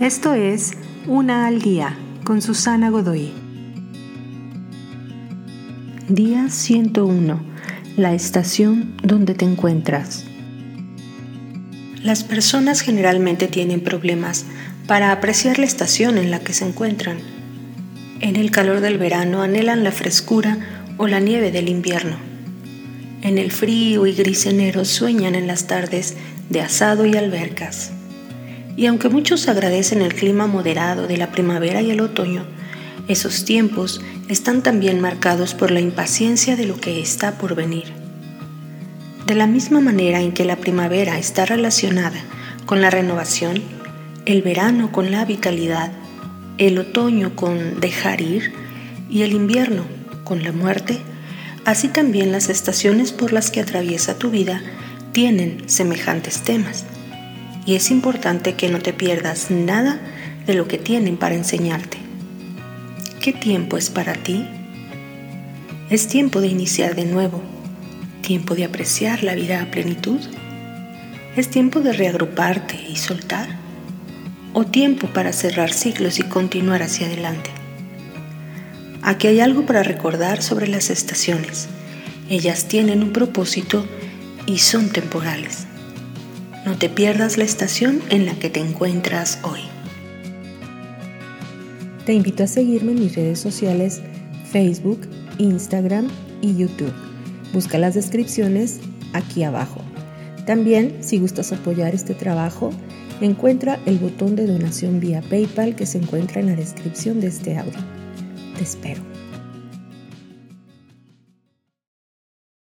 Esto es Una al Día con Susana Godoy. Día 101. La estación donde te encuentras. Las personas generalmente tienen problemas para apreciar la estación en la que se encuentran. En el calor del verano anhelan la frescura o la nieve del invierno. En el frío y gris enero sueñan en las tardes de asado y albercas. Y aunque muchos agradecen el clima moderado de la primavera y el otoño, esos tiempos están también marcados por la impaciencia de lo que está por venir. De la misma manera en que la primavera está relacionada con la renovación, el verano con la vitalidad, el otoño con dejar ir y el invierno con la muerte, así también las estaciones por las que atraviesa tu vida tienen semejantes temas. Y es importante que no te pierdas nada de lo que tienen para enseñarte. ¿Qué tiempo es para ti? Es tiempo de iniciar de nuevo, tiempo de apreciar la vida a plenitud. Es tiempo de reagruparte y soltar. O tiempo para cerrar ciclos y continuar hacia adelante. Aquí hay algo para recordar sobre las estaciones. Ellas tienen un propósito y son temporales. No te pierdas la estación en la que te encuentras hoy. Te invito a seguirme en mis redes sociales Facebook, Instagram y YouTube. Busca las descripciones aquí abajo. También, si gustas apoyar este trabajo, encuentra el botón de donación vía PayPal que se encuentra en la descripción de este audio. Te espero.